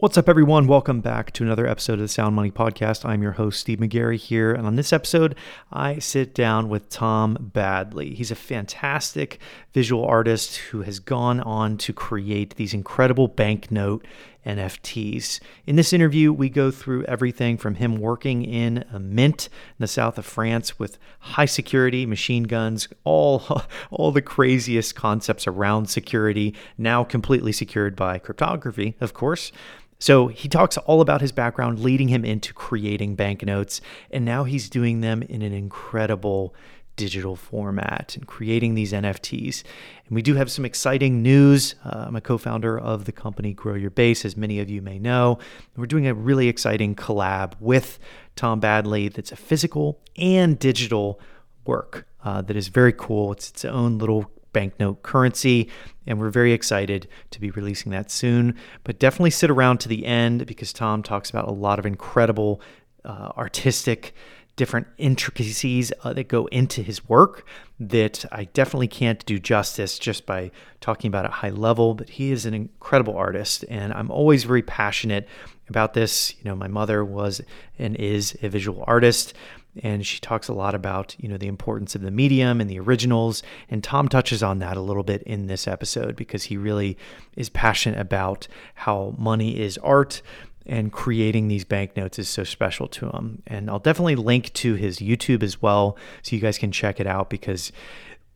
What's up, everyone? Welcome back to another episode of the Sound Money Podcast. I'm your host, Steve McGarry, here. And on this episode, I sit down with Tom Badley. He's a fantastic visual artist who has gone on to create these incredible banknote NFTs. In this interview, we go through everything from him working in a mint in the south of France with high security machine guns, all, all the craziest concepts around security, now completely secured by cryptography, of course. So he talks all about his background leading him into creating banknotes, and now he's doing them in an incredible digital format and creating these NFTs. And we do have some exciting news. Uh, I'm a co founder of the company Grow Your Base, as many of you may know. We're doing a really exciting collab with Tom Badley that's a physical and digital work uh, that is very cool. It's its own little banknote currency. And we're very excited to be releasing that soon. But definitely sit around to the end because Tom talks about a lot of incredible uh, artistic different intricacies uh, that go into his work that I definitely can't do justice just by talking about at high level. But he is an incredible artist, and I'm always very passionate about this. You know, my mother was and is a visual artist and she talks a lot about you know the importance of the medium and the originals and tom touches on that a little bit in this episode because he really is passionate about how money is art and creating these banknotes is so special to him and i'll definitely link to his youtube as well so you guys can check it out because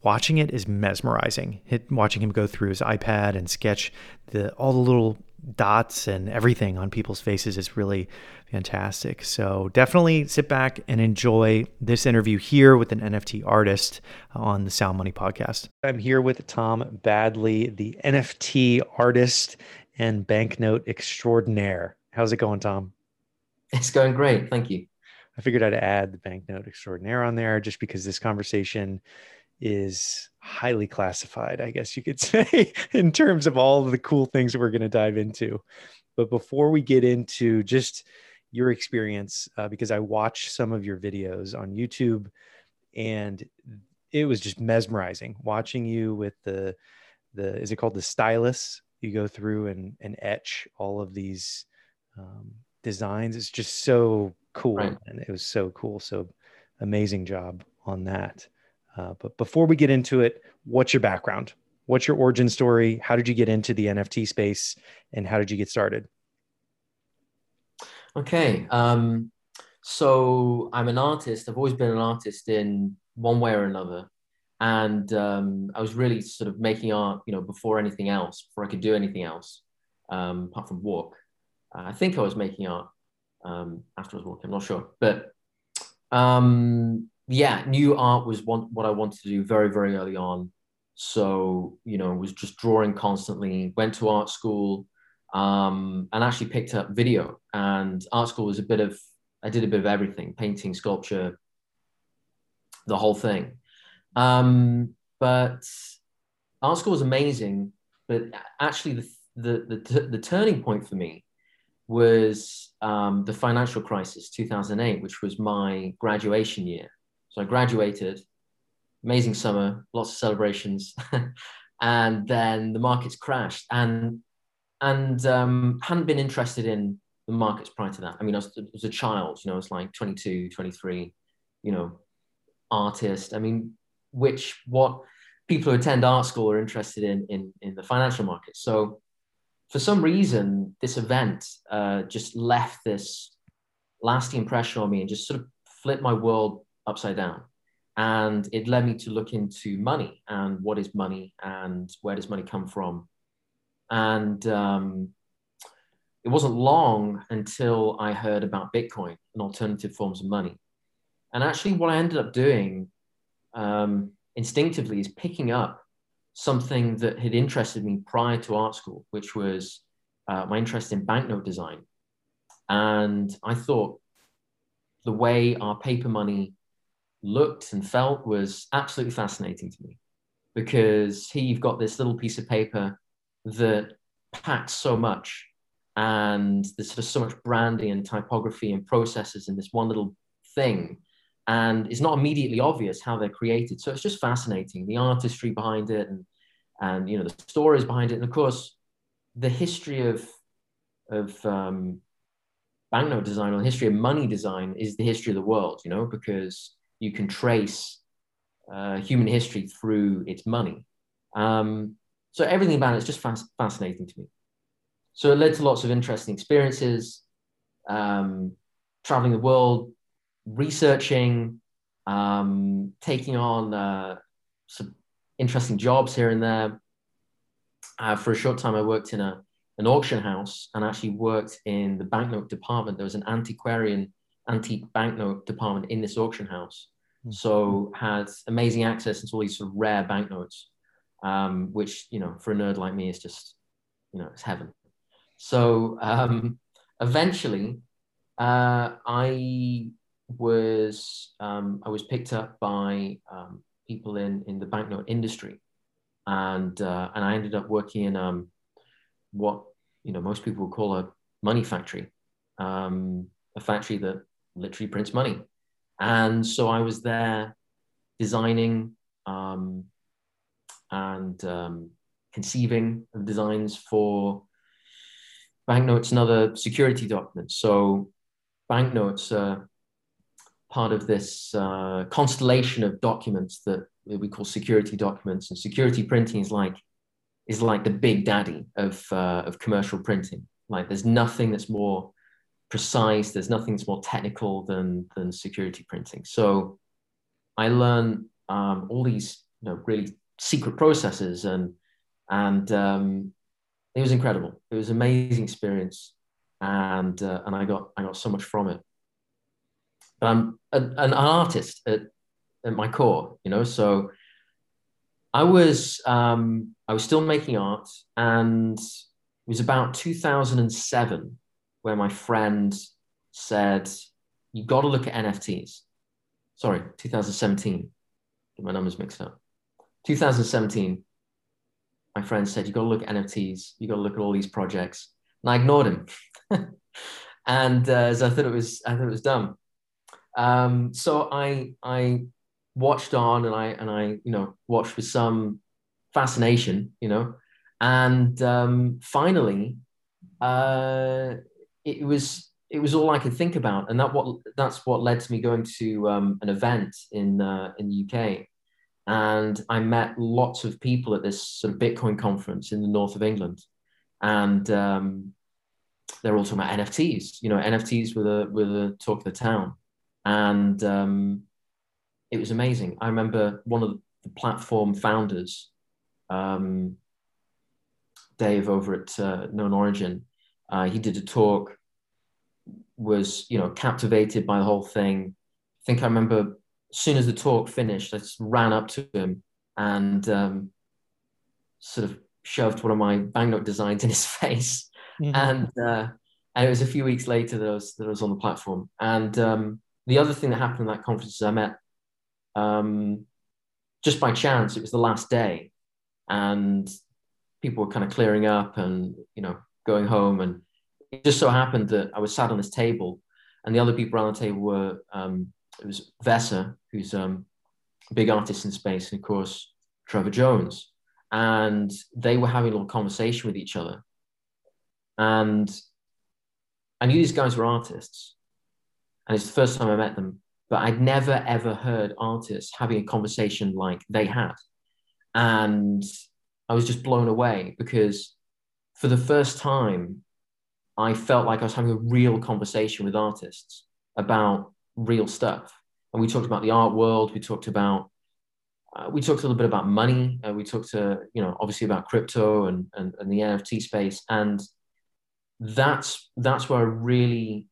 watching it is mesmerizing watching him go through his ipad and sketch the all the little dots and everything on people's faces is really fantastic. So definitely sit back and enjoy this interview here with an NFT artist on the Sound Money podcast. I'm here with Tom Badley, the NFT artist and banknote extraordinaire. How's it going, Tom? It's going great. Thank you. I figured I'd add the banknote extraordinaire on there just because this conversation is highly classified, I guess you could say, in terms of all of the cool things that we're going to dive into. But before we get into just your experience, uh, because I watched some of your videos on YouTube and it was just mesmerizing watching you with the, the, is it called the stylus? You go through and, and etch all of these um, designs. It's just so cool. Right. And it was so cool. So amazing job on that. Uh, but before we get into it, what's your background? What's your origin story? How did you get into the NFT space and how did you get started? Okay. Um, so I'm an artist. I've always been an artist in one way or another. And um, I was really sort of making art, you know, before anything else, before I could do anything else, um, apart from walk. I think I was making art um, after I was walking. I'm not sure. But um, yeah, new art was one, what I wanted to do very, very early on. So, you know, was just drawing constantly, went to art school um, and actually picked up video. And art school was a bit of, I did a bit of everything painting, sculpture, the whole thing. Um, but art school was amazing. But actually, the, the, the, the turning point for me was um, the financial crisis 2008 which was my graduation year so I graduated, amazing summer, lots of celebrations, and then the markets crashed. And and um, hadn't been interested in the markets prior to that. I mean, I was, I was a child, you know, I was like 22, 23, you know, artist. I mean, which what people who attend art school are interested in in, in the financial markets. So for some reason, this event uh, just left this lasting impression on me and just sort of flipped my world upside down. And it led me to look into money and what is money and where does money come from. And um, it wasn't long until I heard about Bitcoin and alternative forms of money. And actually, what I ended up doing um, instinctively is picking up something that had interested me prior to art school, which was uh, my interest in banknote design. And I thought the way our paper money looked and felt was absolutely fascinating to me because here you've got this little piece of paper that packs so much and there's sort of so much branding and typography and processes in this one little thing and it's not immediately obvious how they're created so it's just fascinating the artistry behind it and and you know the stories behind it and of course the history of of um, banknote design or the history of money design is the history of the world, you know, because you can trace uh, human history through its money. Um, so everything about it is just fas- fascinating to me. So it led to lots of interesting experiences, um, traveling the world, researching, um, taking on uh, some interesting jobs here and there. Uh, for a short time, I worked in a an auction house and actually worked in the banknote department. There was an antiquarian antique banknote department in this auction house. Mm-hmm. So had amazing access to all these sort of rare banknotes, um, which, you know, for a nerd like me is just, you know, it's heaven. So um, eventually uh, I was, um, I was picked up by um, people in, in the banknote industry. And, uh, and I ended up working in um, what you know most people would call a money factory, um, a factory that literally prints money. And so I was there designing um, and um, conceiving of designs for banknotes and other security documents. So banknotes are part of this uh, constellation of documents that we call security documents, and security printing is like is like the big daddy of uh, of commercial printing. Like there's nothing that's more precise. There's nothing that's more technical than than security printing. So I learned um, all these you know really secret processes and and um, it was incredible. It was an amazing experience, and uh, and I got I got so much from it. But I'm an, artist at, at my core, you know. So I was um, I was still making art, and it was about 2007 where my friend said, "You got to look at NFTs." Sorry, 2017. Get my numbers mixed up. 2017. My friend said, "You got to look at NFTs. You got to look at all these projects," and I ignored him, and uh, as I thought it was, I thought it was dumb. Um, so I I watched on and I and I you know watched with some fascination, you know, and um, finally, uh, it was it was all I could think about, and that what that's what led to me going to um, an event in uh, in the UK, and I met lots of people at this sort of Bitcoin conference in the north of England, and um, they're all talking about NFTs. You know, NFTs were the were the talk of the town, and um, it was amazing. I remember one of the platform founders, um, Dave over at uh, Known Origin, uh, he did a talk, was you know captivated by the whole thing. I think I remember as soon as the talk finished, I just ran up to him and um, sort of shoved one of my banknote designs in his face, mm-hmm. and uh, and it was a few weeks later that I was that I was on the platform. And um, the other thing that happened in that conference is I met um, just by chance, it was the last day, and people were kind of clearing up and you know going home. And it just so happened that I was sat on this table, and the other people around the table were um, it was Vesa, who's um, a big artist in space, and of course Trevor Jones, and they were having a little conversation with each other, and I knew these guys were artists, and it's the first time I met them but I'd never ever heard artists having a conversation like they had. And I was just blown away because for the first time, I felt like I was having a real conversation with artists about real stuff. And we talked about the art world, we talked about uh, we talked a little bit about money. Uh, we talked to, you know, obviously about crypto and, and, and the NFT space. And that's, that's where I really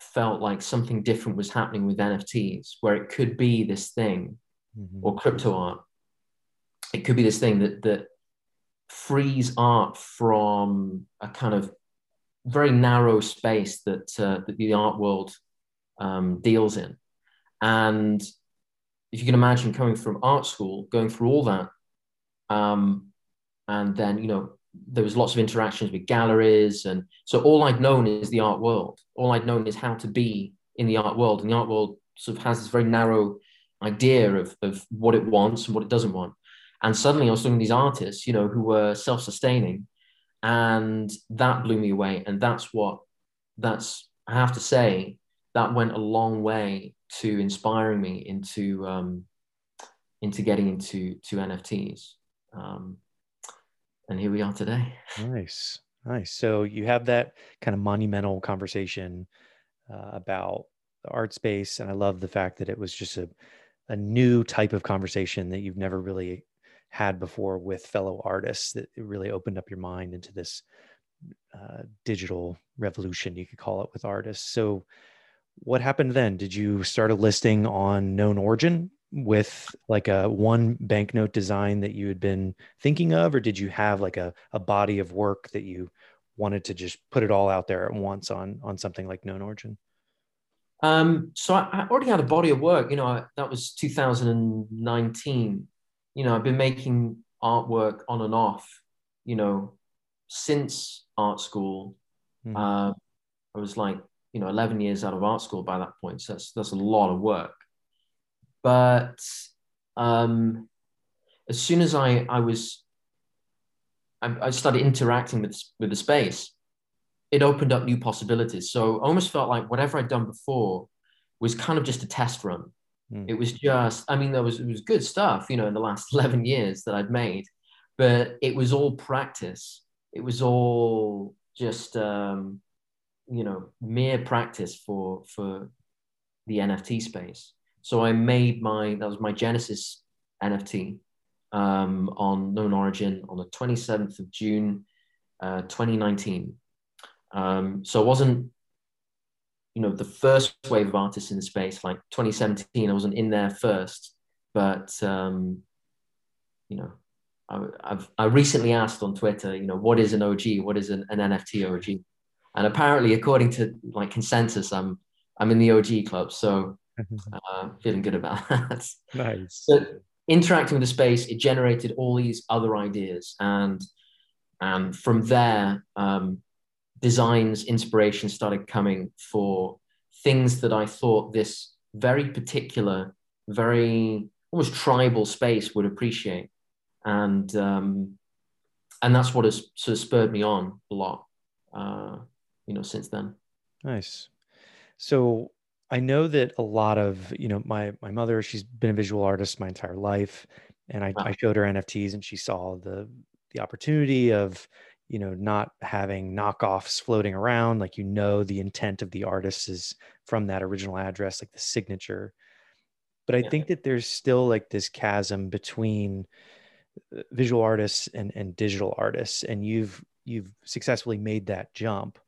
felt like something different was happening with NFTs, where it could be this thing mm-hmm. or crypto art. It could be this thing that that frees art from a kind of very narrow space that, uh, that the art world um, deals in. And if you can imagine coming from art school, going through all that, um, and then you know there was lots of interactions with galleries and so all i'd known is the art world all i'd known is how to be in the art world and the art world sort of has this very narrow idea of, of what it wants and what it doesn't want and suddenly i was to these artists you know who were self-sustaining and that blew me away. And that's what that's I have to say that went a long way to inspiring me into um, into getting into to NFTs. Um, and here we are today. Nice, nice. So you have that kind of monumental conversation uh, about the art space, and I love the fact that it was just a a new type of conversation that you've never really had before with fellow artists. That it really opened up your mind into this uh, digital revolution, you could call it, with artists. So, what happened then? Did you start a listing on Known Origin with like a one banknote design that you had been thinking of, or did you have like a, a body of work that you wanted to just put it all out there at once on on something like Known Origin? Um, so I, I, already had a body of work. You know, that was 2019. You know, I've been making artwork on and off. You know, since art school. Mm. Uh, I was like, you know, 11 years out of art school by that point. So that's that's a lot of work. But um, as soon as I I was I, I started interacting with with the space, it opened up new possibilities. So I almost felt like whatever I'd done before was kind of just a test run. Mm. It was just, I mean, there was it was good stuff, you know, in the last 11 years that I'd made, but it was all practice. It was all just um, you know, mere practice for for the NFT space. So I made my that was my Genesis NFT um, on Known Origin on the 27th of June, uh, 2019. Um, so it wasn't, you know, the first wave of artists in the space, like 2017, I wasn't in there first, but, um, you know, I, have I recently asked on Twitter, you know, what is an OG? What is an, an NFT OG? And apparently, according to like consensus, I'm I'm in the OG club, so uh, feeling good about that. Nice. So interacting with the space, it generated all these other ideas, and and from there, um, designs, inspiration started coming for things that I thought this very particular, very almost tribal space would appreciate, and um, and that's what has sort of spurred me on a lot, uh, you know, since then. Nice. So I know that a lot of you know my my mother, she's been a visual artist my entire life, and I, wow. I showed her NFTs, and she saw the the opportunity of you know not having knockoffs floating around like you know the intent of the artist is from that original address like the signature but i yeah. think that there's still like this chasm between uh, visual artists and and digital artists and you've you've successfully made that jump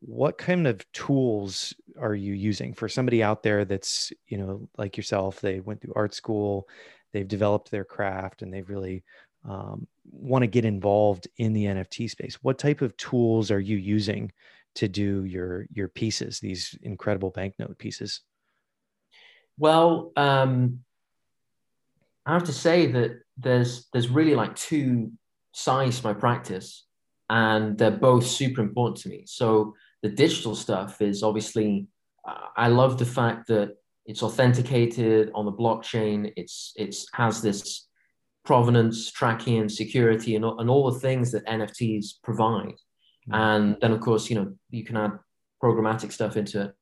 what kind of tools are you using for somebody out there that's you know like yourself they went through art school they've developed their craft and they've really um, want to get involved in the NFT space, what type of tools are you using to do your your pieces, these incredible banknote pieces? Well, um, I have to say that there's there's really like two sides to my practice, and they're both super important to me. So the digital stuff is obviously I love the fact that it's authenticated on the blockchain. It's it's has this provenance tracking and security and, and all the things that NFTs provide. Mm-hmm. And then, of course, you know, you can add programmatic stuff into it.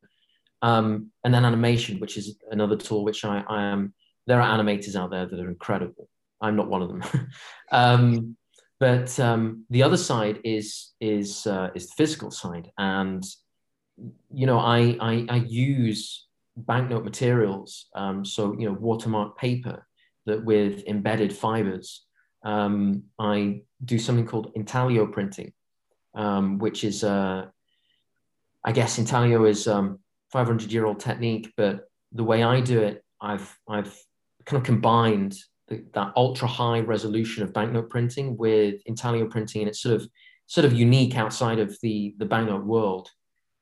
Um, and then animation, which is another tool which I, I am. There are animators out there that are incredible. I'm not one of them. um, but um, the other side is is uh, is the physical side, and you know, I I, I use banknote materials, um, so you know, watermark paper that with embedded fibers, um, I do something called intaglio printing, um, which is, uh, I guess, intaglio is um, 500 year old technique, but the way I do it, I've I've kind of combined that ultra high resolution of banknote printing with intaglio printing, and it's sort of sort of unique outside of the the banknote world.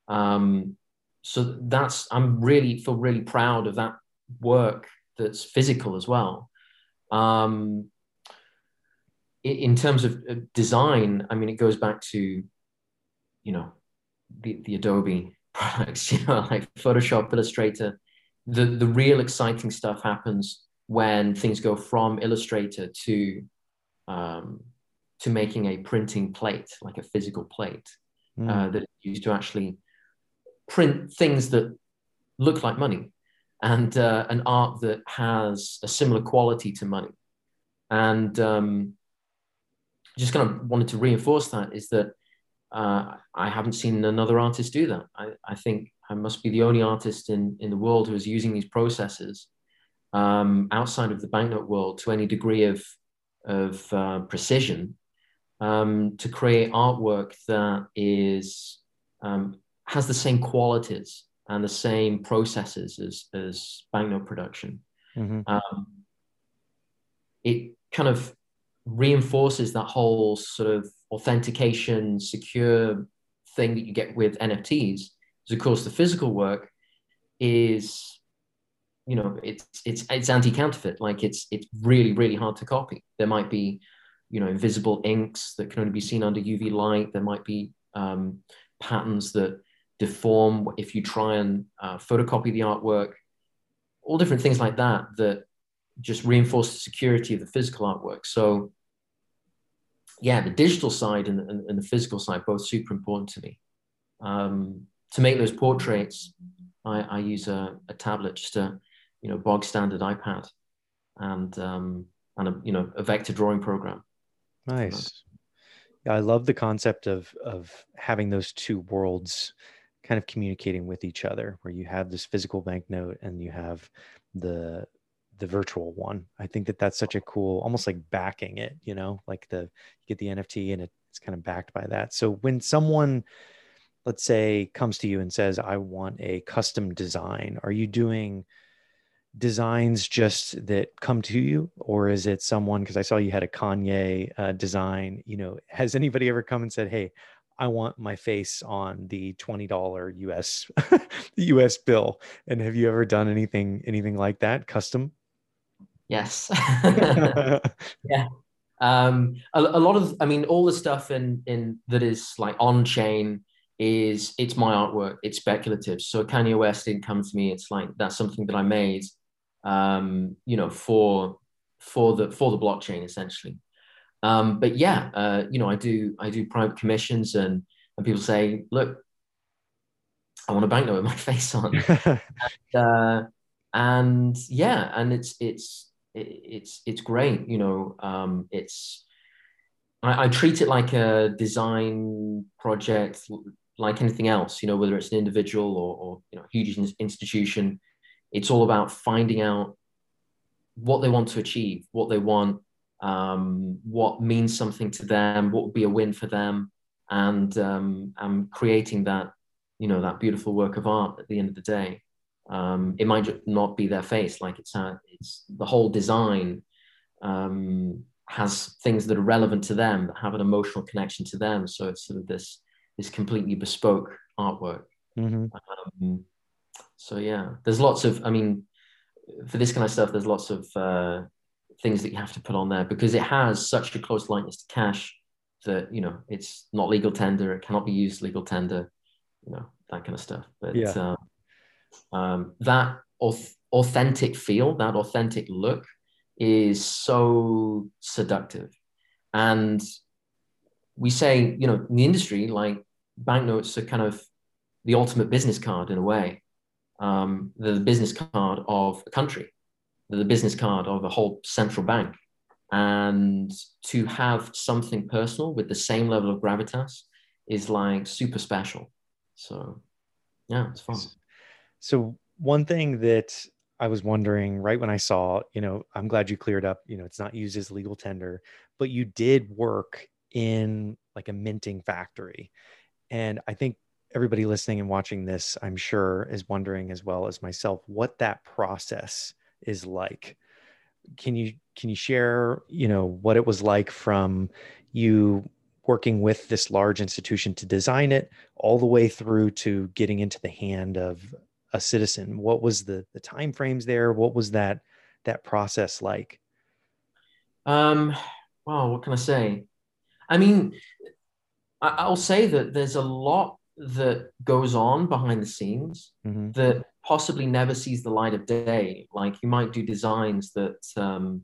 Um, so that's I'm really feel really proud of that work that's physical as well. Um, in terms of design, I mean, it goes back to, you know, the, the Adobe products, you know, like Photoshop, Illustrator. The, the real exciting stuff happens when things go from Illustrator to, um, to making a printing plate, like a physical plate mm. uh, that is used to actually print things that look like money and uh, an art that has a similar quality to money. And um, just kind of wanted to reinforce that is that uh, I haven't seen another artist do that. I, I, think I must be the only artist in, in the world who is using these processes um, outside of the banknote world to any degree of, of uh, precision um, to create artwork that is um, has the same qualities and the same processes as, as banknote production. Mm-hmm. Um, it kind of reinforces that whole sort of authentication, secure thing that you get with NFTs. Because of course, the physical work is, you know, it's it's it's anti-counterfeit. Like it's it's really really hard to copy. There might be, you know, invisible inks that can only be seen under UV light. There might be um, patterns that deform if you try and uh, photocopy the artwork, all different things like that that just reinforce the security of the physical artwork. So, yeah, the digital side and, and, and the physical side both super important to me. Um, to make those portraits, I, I use a, a, tablet, just a you know bog standard iPad, and um, and a you know a vector drawing program. Nice. Yeah, I love the concept of of having those two worlds kind of communicating with each other where you have this physical banknote and you have the the virtual one i think that that's such a cool almost like backing it you know like the you get the nft and it's kind of backed by that so when someone let's say comes to you and says i want a custom design are you doing designs just that come to you or is it someone because i saw you had a kanye uh, design you know has anybody ever come and said hey I want my face on the $20 US US bill. And have you ever done anything anything like that custom? Yes. yeah. Um, a, a, lot of I mean all the stuff in in that is like on chain is it's my artwork, it's speculative. So Kanye West didn't come to me, it's like that's something that I made um, you know, for for the for the blockchain essentially. Um, but yeah, uh, you know, I do I do private commissions, and and people say, look, I want a banknote with my face on, and, uh, and yeah, and it's it's it's it's great. You know, um, it's I, I treat it like a design project, like anything else. You know, whether it's an individual or, or you know, huge institution, it's all about finding out what they want to achieve, what they want um, what means something to them, what would be a win for them, and um, and creating that you know that beautiful work of art at the end of the day. Um, it might not be their face, like it's a, it's the whole design um, has things that are relevant to them, that have an emotional connection to them. So it's sort of this this completely bespoke artwork. Mm-hmm. Um, so yeah, there's lots of, I mean, for this kind of stuff, there's lots of uh, things that you have to put on there because it has such a close likeness to cash that you know it's not legal tender it cannot be used legal tender you know that kind of stuff. But yeah. um, um, that authentic feel that authentic look is so seductive. And we say you know in the industry like banknotes are kind of the ultimate business card in a way um, the business card of a country the business card of a whole central bank. And to have something personal with the same level of gravitas is like super special. So, yeah, it's fun. So, one thing that I was wondering right when I saw, you know, I'm glad you cleared up, you know, it's not used as legal tender, but you did work in like a minting factory. And I think everybody listening and watching this, I'm sure, is wondering as well as myself what that process is like. Can you can you share you know what it was like from you working with this large institution to design it all the way through to getting into the hand of a citizen? What was the the time frames there? What was that that process like? Um wow what can i say? I mean i'll say that there's a lot that goes on behind the scenes mm-hmm. that possibly never sees the light of day. Like you might do designs that um,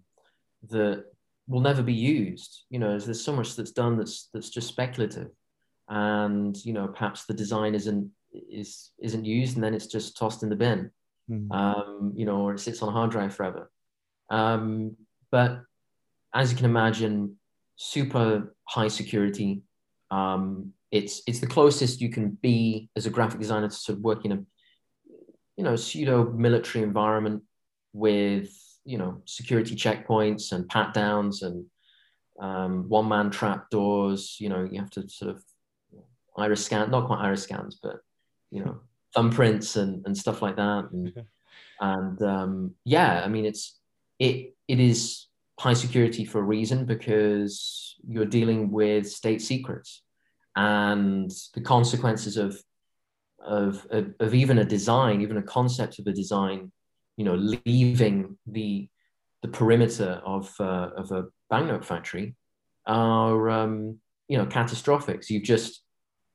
that will never be used. You know, there's so much that's done that's that's just speculative, and you know, perhaps the design isn't is isn't used, and then it's just tossed in the bin. Mm-hmm. Um, you know, or it sits on a hard drive forever. Um, but as you can imagine, super high security. Um, it's it's the closest you can be as a graphic designer to sort of work in a you know pseudo military environment with you know security checkpoints and pat downs and um, one man trap doors. You know you have to sort of iris scan, not quite iris scans, but you know thumbprints and and stuff like that. And and um, yeah, I mean it's it it is high security for a reason because you're dealing with state secrets and the consequences of, of, of, of, even a design, even a concept of a design, you know, leaving the, the perimeter of, uh, of a banknote factory are, um, you know, catastrophic. So you've just,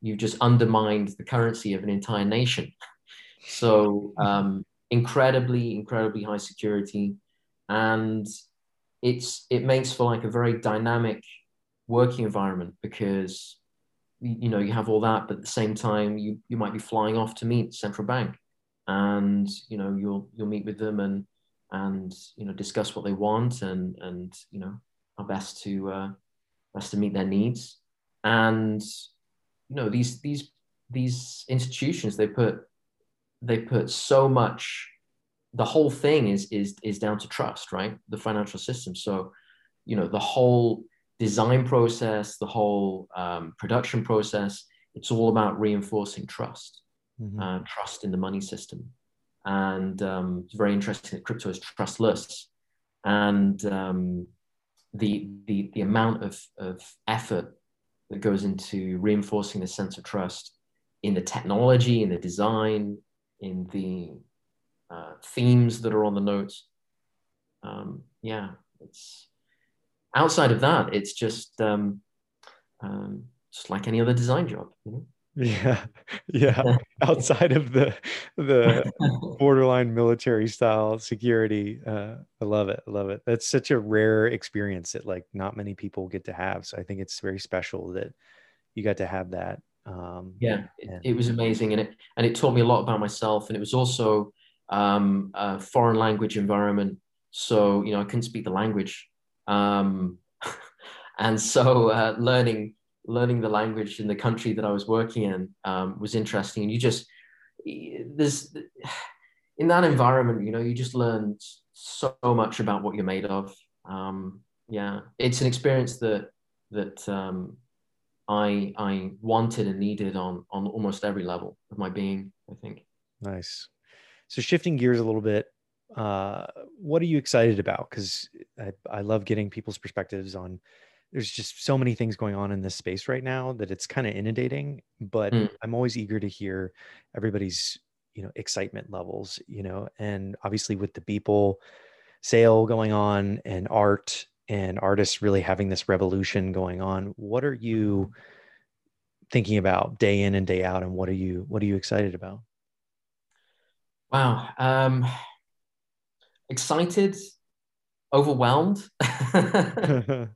you've just undermined the currency of an entire nation. So um, incredibly, incredibly high security. And it's it makes for like a very dynamic working environment because you know you have all that but at the same time you you might be flying off to meet central bank and you know you'll you'll meet with them and and you know discuss what they want and and you know our best to uh, best to meet their needs and you know these these these institutions they put they put so much the whole thing is is is down to trust, right? The financial system. So, you know, the whole design process, the whole um, production process, it's all about reinforcing trust, mm-hmm. uh, trust in the money system. And um, it's very interesting that crypto is trustless, and um, the the the amount of of effort that goes into reinforcing the sense of trust in the technology, in the design, in the uh, themes that are on the notes. Um, yeah, it's outside of that, it's just um, um, just like any other design job. You know? Yeah, yeah. Outside of the the borderline military style security, uh, I love it. I love it. That's such a rare experience that like not many people get to have. So I think it's very special that you got to have that. Um, yeah, it, it was amazing, and it and it taught me a lot about myself, and it was also um, a foreign language environment. So, you know, I couldn't speak the language. Um, and so uh, learning, learning the language in the country that I was working in um, was interesting. And you just, there's, in that environment, you know, you just learn so much about what you're made of. Um, yeah, it's an experience that, that um, I, I wanted and needed on, on almost every level of my being, I think. Nice. So shifting gears a little bit, uh, what are you excited about? Because I, I love getting people's perspectives on. There's just so many things going on in this space right now that it's kind of inundating. But mm. I'm always eager to hear everybody's you know excitement levels. You know, and obviously with the Beeple sale going on and art and artists really having this revolution going on, what are you thinking about day in and day out, and what are you what are you excited about? Wow. Um, excited, overwhelmed.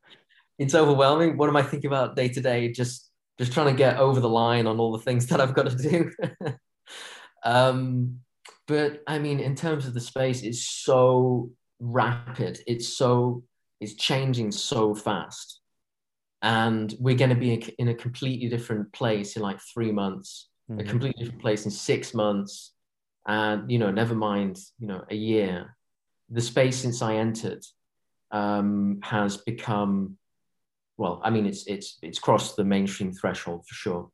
it's overwhelming. What am I thinking about day to day? Just just trying to get over the line on all the things that I've got to do. um, but I mean, in terms of the space, it's so rapid. It's so it's changing so fast, and we're going to be in a completely different place in like three months. Mm-hmm. A completely different place in six months and you know never mind you know a year the space since i entered um, has become well i mean it's it's it's crossed the mainstream threshold for sure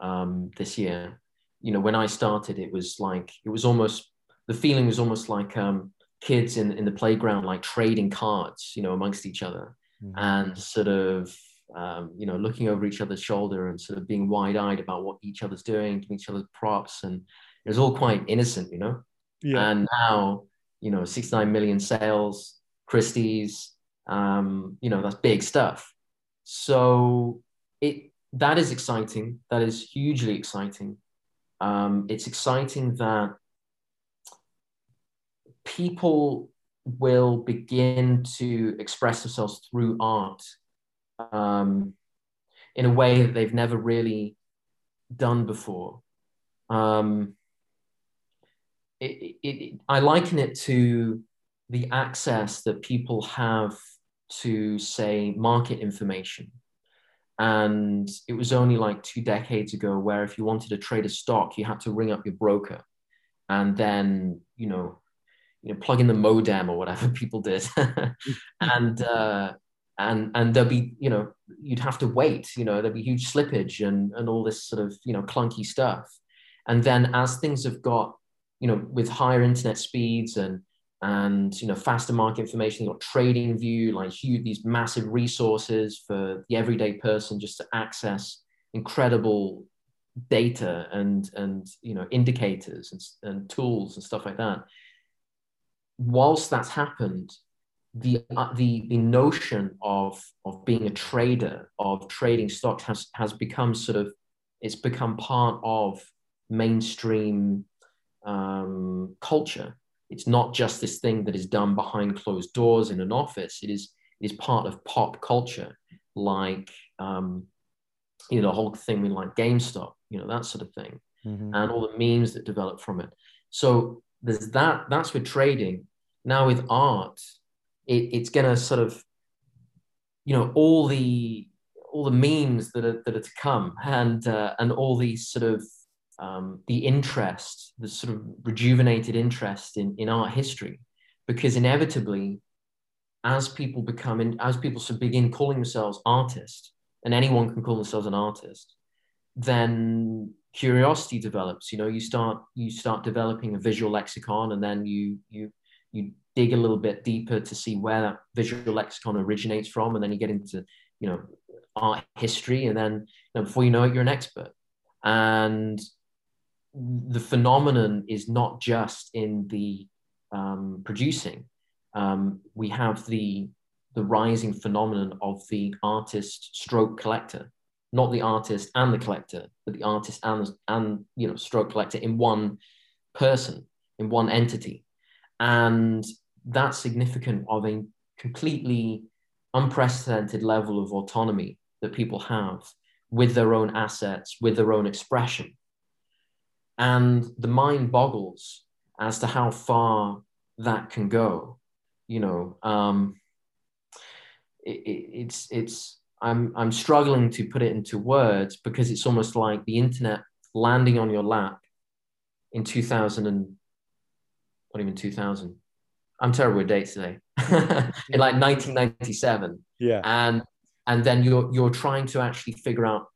um, this year you know when i started it was like it was almost the feeling was almost like um, kids in in the playground like trading cards you know amongst each other mm-hmm. and sort of um, you know looking over each other's shoulder and sort of being wide-eyed about what each other's doing giving each other props and it was all quite innocent, you know. Yeah. And now, you know, 69 million sales, Christie's, um, you know, that's big stuff. So it that is exciting. That is hugely exciting. Um, it's exciting that people will begin to express themselves through art um, in a way that they've never really done before. Um, it, it, I liken it to the access that people have to, say, market information. And it was only like two decades ago where if you wanted to trade a stock, you had to ring up your broker and then, you know, you know, plug in the modem or whatever people did. and, uh, and, and there'll be, you know, you'd have to wait, you know, there'd be huge slippage and, and all this sort of, you know, clunky stuff. And then as things have got, you know, with higher internet speeds and, and you know faster market information you've got TradingView like huge these massive resources for the everyday person just to access incredible data and and you know indicators and, and tools and stuff like that. Whilst that's happened the uh, the the notion of of being a trader of trading stocks has has become sort of it's become part of mainstream um, culture it's not just this thing that is done behind closed doors in an office. It is it is part of pop culture, like um, you know the whole thing with like GameStop, you know that sort of thing, mm-hmm. and all the memes that develop from it. So there's that. That's with trading. Now with art, it, it's gonna sort of, you know, all the all the memes that are that are to come, and uh, and all these sort of um, the interest, the sort of rejuvenated interest in, in art history, because inevitably, as people become, in, as people begin calling themselves artists, and anyone can call themselves an artist, then curiosity develops. You know, you start you start developing a visual lexicon, and then you you you dig a little bit deeper to see where that visual lexicon originates from, and then you get into you know art history, and then you know, before you know it, you're an expert. And the phenomenon is not just in the um, producing. Um, we have the the rising phenomenon of the artist stroke collector, not the artist and the collector, but the artist and and you know stroke collector in one person, in one entity, and that's significant of a completely unprecedented level of autonomy that people have with their own assets, with their own expression and the mind boggles as to how far that can go you know um, it, it, it's it's i'm i'm struggling to put it into words because it's almost like the internet landing on your lap in 2000 and not even 2000 i'm terrible with dates today. In like 1997 yeah. And and then you're you're trying to actually figure out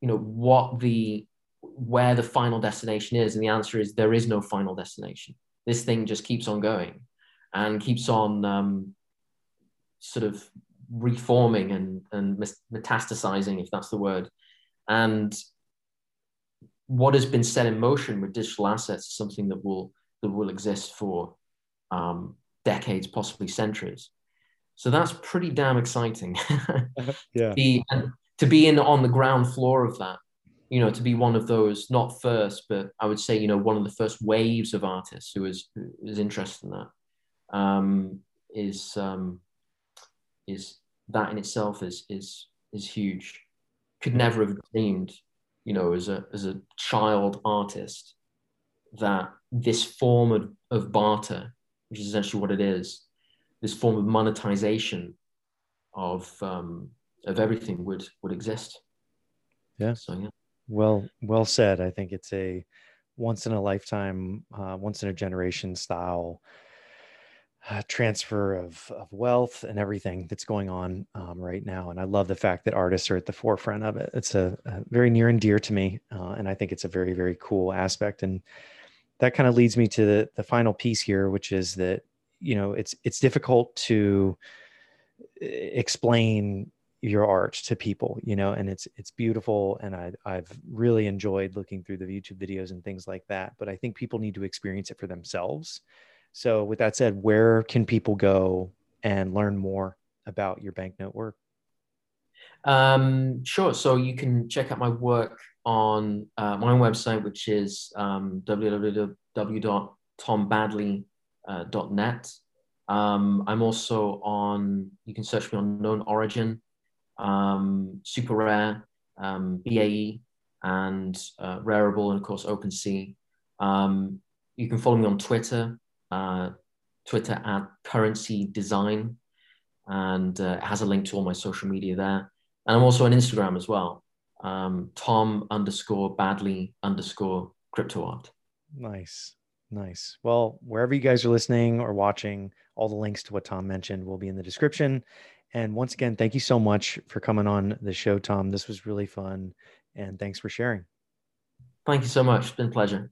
you know what the where the final destination is and the answer is there is no final destination. This thing just keeps on going and keeps on um, sort of reforming and, and metastasizing if that's the word. And what has been set in motion with digital assets is something that will that will exist for um, decades possibly centuries. So that's pretty damn exciting. Yeah. Be, to be in on the ground floor of that you know, to be one of those, not first, but I would say, you know, one of the first waves of artists who is who is interested in that, um, is um, is that in itself is is is huge. Could never have dreamed, you know, as a as a child artist, that this form of, of barter, which is essentially what it is, this form of monetization of um, of everything would would exist. Yeah. So yeah. Well, well said. I think it's a once in a lifetime, uh, once in a generation style uh, transfer of, of wealth and everything that's going on um, right now. And I love the fact that artists are at the forefront of it. It's a, a very near and dear to me. Uh, and I think it's a very, very cool aspect. And that kind of leads me to the, the final piece here, which is that, you know, it's, it's difficult to eh, explain your art to people you know and it's it's beautiful and I, i've really enjoyed looking through the youtube videos and things like that but i think people need to experience it for themselves. So with that said where can people go and learn more about your banknote work um, sure. So you can check out my work on uh, my own website which is um, www.tombadley.net Um, I'm also on, you can search me on Known Origin, um, SuperRare, um, BAE, and uh, Rarible, and of course OpenSea. Um, you can follow me on Twitter, uh, Twitter at Currency Design, and uh, it has a link to all my social media there. And I'm also on Instagram as well, um, Tom underscore Badley underscore crypto art. Nice. Nice. Well, wherever you guys are listening or watching, all the links to what Tom mentioned will be in the description. And once again, thank you so much for coming on the show, Tom. This was really fun. And thanks for sharing. Thank you so much. It's been a pleasure.